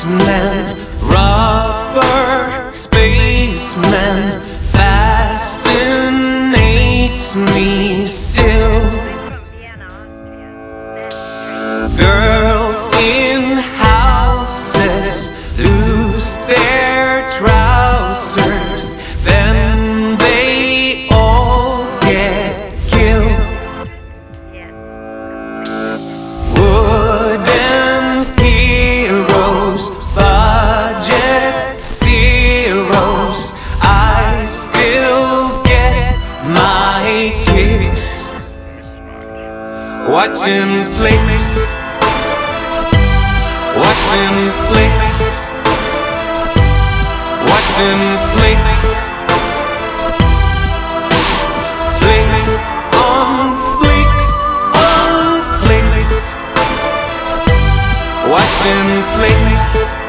spaceman, rubber spaceman fascinates me kicks watching flicks, watching flicks, watching flicks, flicks on flicks on flicks, watching flicks,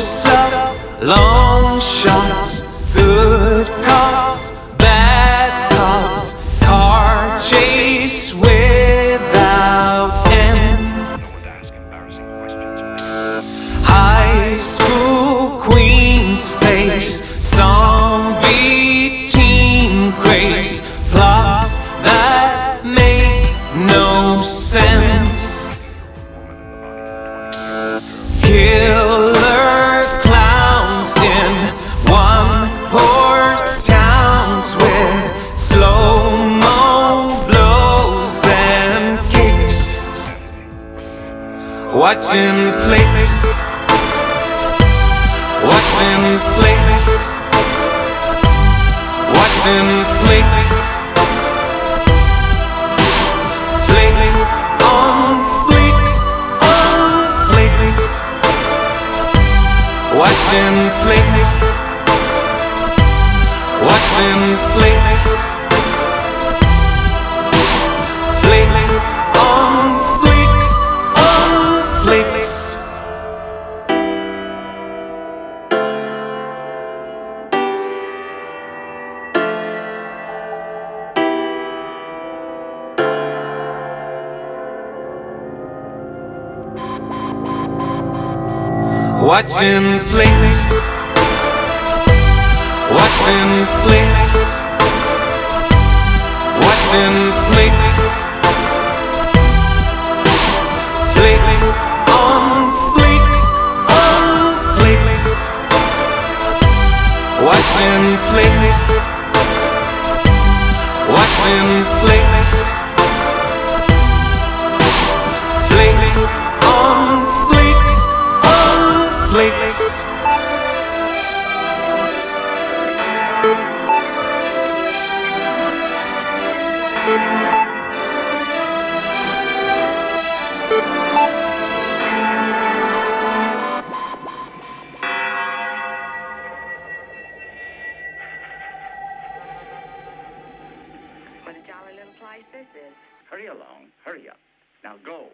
Up, long shots, good cops, bad cops, car chase without end. High school queen's face, Watching flicks, watching flicks, watching flicks, flicks on flicks on flicks, watching flicks, watching flicks, flicks Watching flicks, watching flicks, watching flicks, flicks on flicks on flicks, watching flicks, watching flicks, This is. Hurry along. Hurry up. Now go.